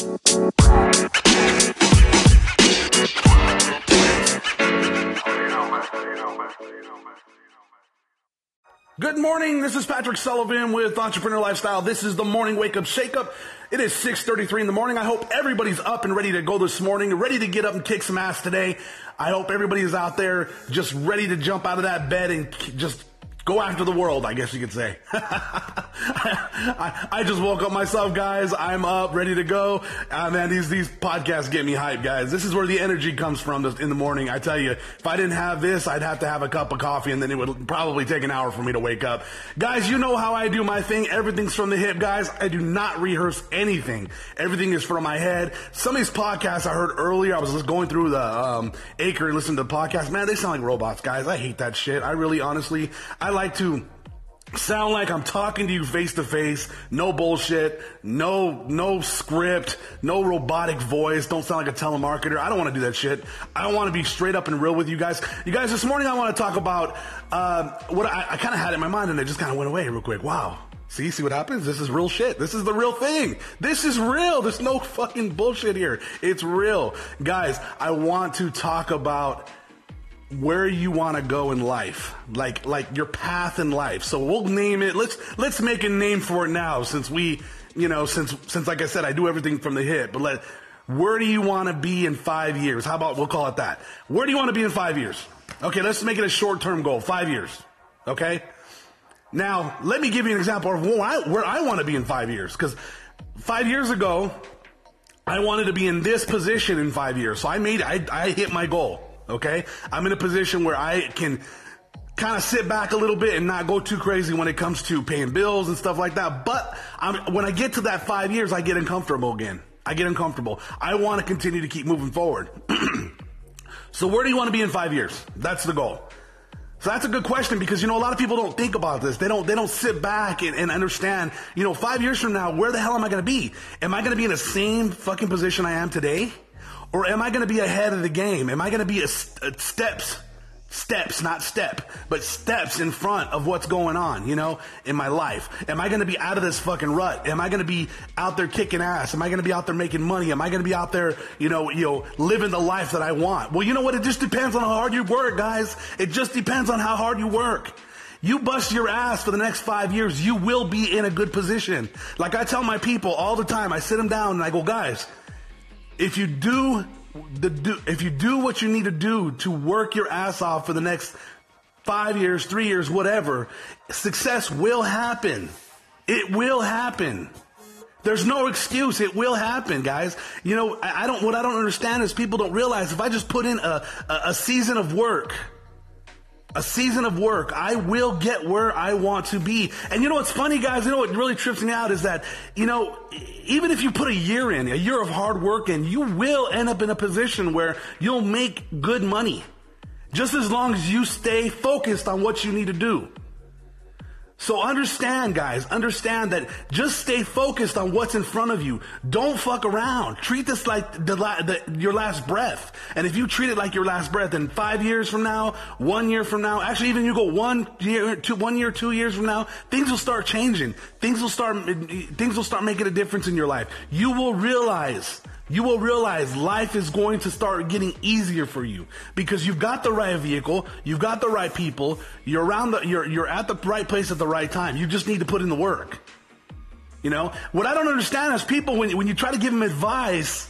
Good morning. This is Patrick Sullivan with Entrepreneur Lifestyle. This is the morning wake up shake up. It is 6:33 in the morning. I hope everybody's up and ready to go this morning, ready to get up and kick some ass today. I hope everybody is out there just ready to jump out of that bed and just go after the world, I guess you could say. I, I, just woke up myself, guys. I'm up, ready to go. Uh, man, these, these podcasts get me hyped, guys. This is where the energy comes from in the morning. I tell you, if I didn't have this, I'd have to have a cup of coffee and then it would probably take an hour for me to wake up. Guys, you know how I do my thing. Everything's from the hip, guys. I do not rehearse anything. Everything is from my head. Some of these podcasts I heard earlier, I was just going through the um, Anchor and listening to the podcast. Man, they sound like robots, guys. I hate that shit. I really, honestly, I like to sound like I'm talking to you face to face. No bullshit. No, no script. No robotic voice. Don't sound like a telemarketer. I don't want to do that shit. I want to be straight up and real with you guys. You guys, this morning I want to talk about uh, what I, I kind of had in my mind and it just kind of went away real quick. Wow. See, see what happens? This is real shit. This is the real thing. This is real. There's no fucking bullshit here. It's real. Guys, I want to talk about where you want to go in life, like like your path in life. So we'll name it. Let's let's make a name for it now, since we, you know, since since like I said, I do everything from the hip. But let, where do you want to be in five years? How about we'll call it that? Where do you want to be in five years? Okay, let's make it a short term goal. Five years. Okay. Now let me give you an example of where I, where I want to be in five years. Because five years ago, I wanted to be in this position in five years. So I made I I hit my goal. Okay. I'm in a position where I can kind of sit back a little bit and not go too crazy when it comes to paying bills and stuff like that. But I'm, when I get to that five years, I get uncomfortable again. I get uncomfortable. I want to continue to keep moving forward. so where do you want to be in five years? That's the goal. So that's a good question because you know a lot of people don't think about this. They don't they don't sit back and, and understand. You know, five years from now, where the hell am I going to be? Am I going to be in the same fucking position I am today? Or am I going to be ahead of the game? Am I going to be a, a steps, steps, not step, but steps in front of what's going on, you know, in my life? Am I going to be out of this fucking rut? Am I going to be out there kicking ass? Am I going to be out there making money? Am I going to be out there, you know, you know, living the life that I want? Well, you know what? It just depends on how hard you work, guys. It just depends on how hard you work. You bust your ass for the next five years, you will be in a good position. Like I tell my people all the time, I sit them down and I go, guys, if you do the do, if you do what you need to do to work your ass off for the next five years, three years, whatever, success will happen. It will happen. There's no excuse. It will happen, guys. You know, I, I don't, what I don't understand is people don't realize if I just put in a, a, a season of work, a season of work, I will get where I want to be. And you know what's funny, guys? You know what really trips me out is that, you know, even if you put a year in, a year of hard work in, you will end up in a position where you'll make good money. Just as long as you stay focused on what you need to do. So understand, guys, understand that just stay focused on what's in front of you. Don't fuck around. Treat this like the, the, your last breath. And if you treat it like your last breath, then five years from now, one year from now, actually even you go one year, two, one year, two years from now, things will start changing. Things will start, things will start making a difference in your life. You will realize you will realize life is going to start getting easier for you because you've got the right vehicle, you've got the right people, you're around the, you're, you're at the right place at the right time. You just need to put in the work. You know, what I don't understand is people, when, when you try to give them advice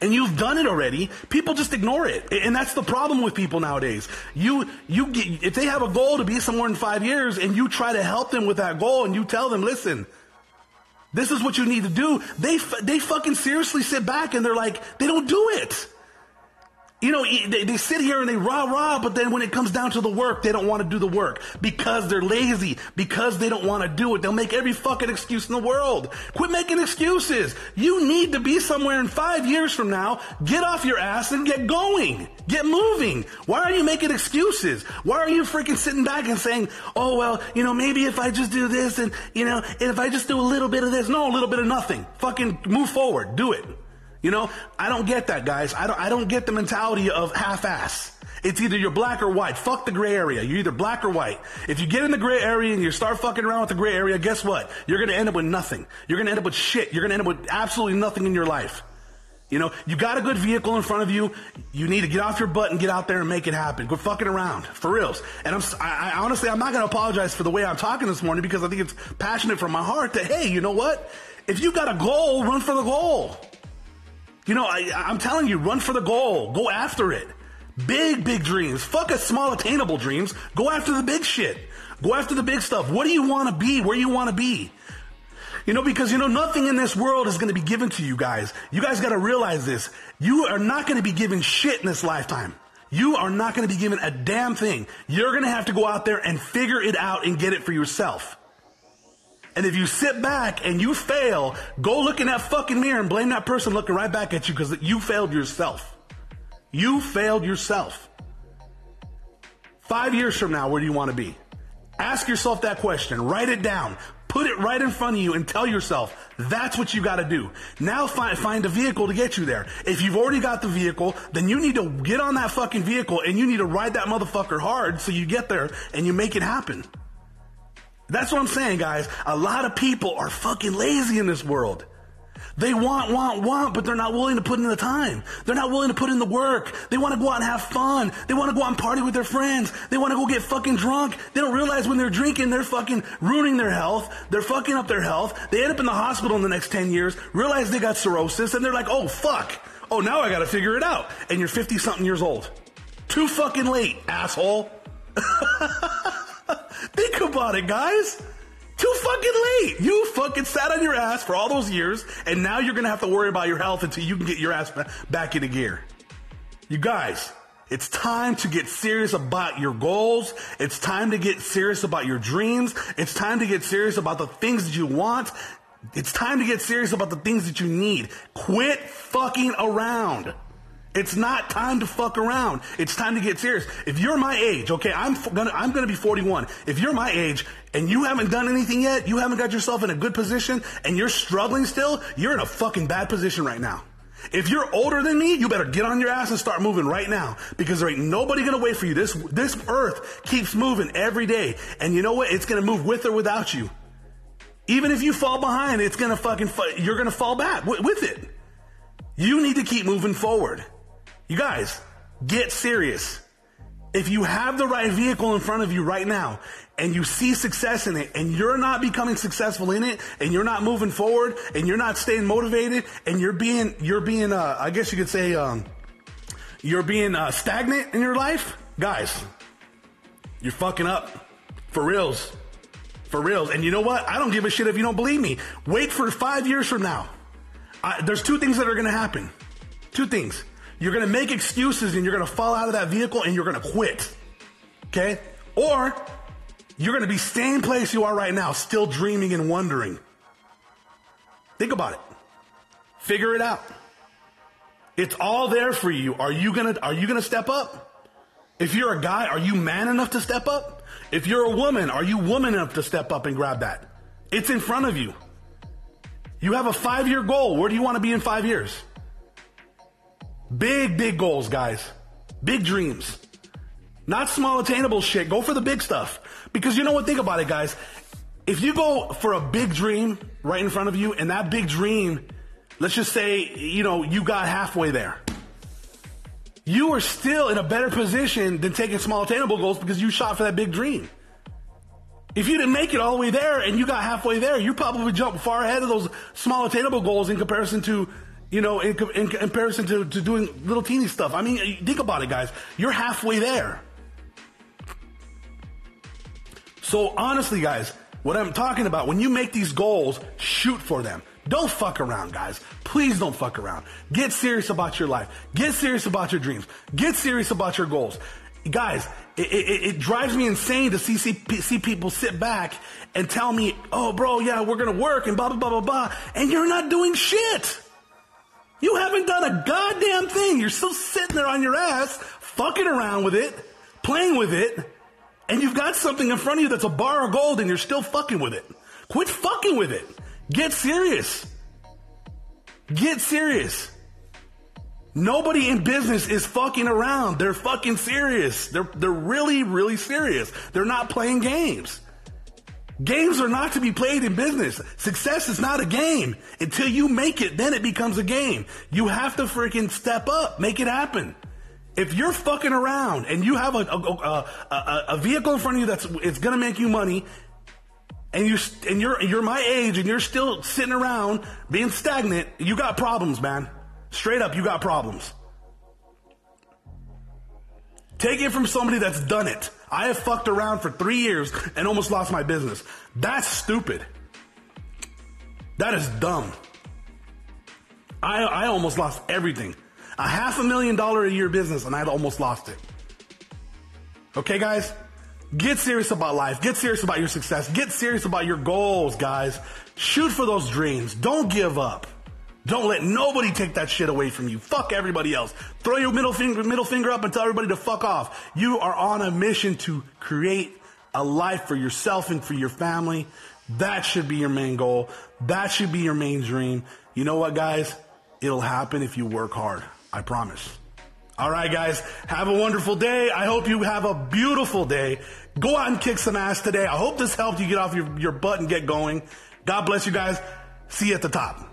and you've done it already, people just ignore it. And that's the problem with people nowadays. You, you get, if they have a goal to be somewhere in five years and you try to help them with that goal and you tell them, listen, this is what you need to do. They, they fucking seriously sit back and they're like, they don't do it. You know, they, they sit here and they rah rah, but then when it comes down to the work, they don't want to do the work because they're lazy, because they don't want to do it. They'll make every fucking excuse in the world. Quit making excuses. You need to be somewhere in five years from now. Get off your ass and get going. Get moving. Why are you making excuses? Why are you freaking sitting back and saying, oh, well, you know, maybe if I just do this and, you know, if I just do a little bit of this, no, a little bit of nothing. Fucking move forward. Do it. You know, I don't get that, guys. I don't, I don't get the mentality of half-ass. It's either you're black or white. Fuck the gray area. You're either black or white. If you get in the gray area and you start fucking around with the gray area, guess what? You're gonna end up with nothing. You're gonna end up with shit. You're gonna end up with absolutely nothing in your life. You know, you got a good vehicle in front of you. You need to get off your butt and get out there and make it happen. Quit fucking around, for reals. And I'm, I, I honestly, I'm not to apologize for the way I'm talking this morning because I think it's passionate from my heart that, hey, you know what? If you got a goal, run for the goal. You know, I, I'm telling you, run for the goal. Go after it. Big, big dreams. Fuck a small attainable dreams. Go after the big shit. Go after the big stuff. What do you want to be? Where you want to be? You know, because you know, nothing in this world is going to be given to you guys. You guys got to realize this. You are not going to be given shit in this lifetime. You are not going to be given a damn thing. You're going to have to go out there and figure it out and get it for yourself. And if you sit back and you fail, go look in that fucking mirror and blame that person looking right back at you because you failed yourself. You failed yourself. Five years from now, where do you want to be? Ask yourself that question. Write it down. Put it right in front of you and tell yourself that's what you got to do. Now find, find a vehicle to get you there. If you've already got the vehicle, then you need to get on that fucking vehicle and you need to ride that motherfucker hard so you get there and you make it happen. That's what I'm saying, guys. A lot of people are fucking lazy in this world. They want, want, want, but they're not willing to put in the time. They're not willing to put in the work. They want to go out and have fun. They want to go out and party with their friends. They want to go get fucking drunk. They don't realize when they're drinking, they're fucking ruining their health. They're fucking up their health. They end up in the hospital in the next 10 years, realize they got cirrhosis, and they're like, oh fuck. Oh, now I gotta figure it out. And you're 50 something years old. Too fucking late, asshole. Think about it, guys. Too fucking late. You fucking sat on your ass for all those years, and now you're gonna have to worry about your health until you can get your ass back into gear. You guys, it's time to get serious about your goals. It's time to get serious about your dreams. It's time to get serious about the things that you want. It's time to get serious about the things that you need. Quit fucking around. It's not time to fuck around. It's time to get serious. If you're my age, okay, I'm gonna, I'm gonna be 41. If you're my age and you haven't done anything yet, you haven't got yourself in a good position and you're struggling still, you're in a fucking bad position right now. If you're older than me, you better get on your ass and start moving right now because there ain't nobody gonna wait for you. This, this earth keeps moving every day. And you know what? It's gonna move with or without you. Even if you fall behind, it's gonna fucking, you're gonna fall back with it. You need to keep moving forward. You guys, get serious. If you have the right vehicle in front of you right now and you see success in it and you're not becoming successful in it and you're not moving forward and you're not staying motivated and you're being, you're being, uh, I guess you could say, um, you're being uh, stagnant in your life, guys, you're fucking up. For reals. For reals. And you know what? I don't give a shit if you don't believe me. Wait for five years from now. I, there's two things that are going to happen. Two things. You're going to make excuses and you're going to fall out of that vehicle and you're going to quit. Okay? Or you're going to be same place you are right now, still dreaming and wondering. Think about it. Figure it out. It's all there for you. Are you going to are you going to step up? If you're a guy, are you man enough to step up? If you're a woman, are you woman enough to step up and grab that? It's in front of you. You have a 5-year goal. Where do you want to be in 5 years? Big, big goals, guys. Big dreams. Not small attainable shit. Go for the big stuff. Because you know what? Think about it, guys. If you go for a big dream right in front of you and that big dream, let's just say, you know, you got halfway there. You are still in a better position than taking small attainable goals because you shot for that big dream. If you didn't make it all the way there and you got halfway there, you probably jumped far ahead of those small attainable goals in comparison to you know, in, in comparison to, to doing little teeny stuff. I mean, think about it, guys. You're halfway there. So honestly, guys, what I'm talking about, when you make these goals, shoot for them. Don't fuck around, guys. Please don't fuck around. Get serious about your life. Get serious about your dreams. Get serious about your goals. Guys, it, it, it drives me insane to see, see, see people sit back and tell me, oh, bro, yeah, we're going to work and blah, blah, blah, blah, blah. And you're not doing shit. You haven't done a goddamn thing. You're still sitting there on your ass, fucking around with it, playing with it, and you've got something in front of you that's a bar of gold and you're still fucking with it. Quit fucking with it. Get serious. Get serious. Nobody in business is fucking around. They're fucking serious. They're, they're really, really serious. They're not playing games. Games are not to be played in business. Success is not a game. Until you make it, then it becomes a game. You have to freaking step up, make it happen. If you're fucking around and you have a, a, a, a vehicle in front of you that's it's gonna make you money, and you and you're you're my age and you're still sitting around being stagnant, you got problems, man. Straight up, you got problems. Take it from somebody that's done it. I have fucked around for three years and almost lost my business. That's stupid. That is dumb. I, I almost lost everything. A half a million dollar a year business and I'd almost lost it. Okay, guys? Get serious about life. Get serious about your success. Get serious about your goals, guys. Shoot for those dreams. Don't give up. Don't let nobody take that shit away from you. Fuck everybody else. Throw your middle finger, middle finger up and tell everybody to fuck off. You are on a mission to create a life for yourself and for your family. That should be your main goal. That should be your main dream. You know what, guys? It'll happen if you work hard. I promise. All right, guys. Have a wonderful day. I hope you have a beautiful day. Go out and kick some ass today. I hope this helped you get off your, your butt and get going. God bless you guys. See you at the top.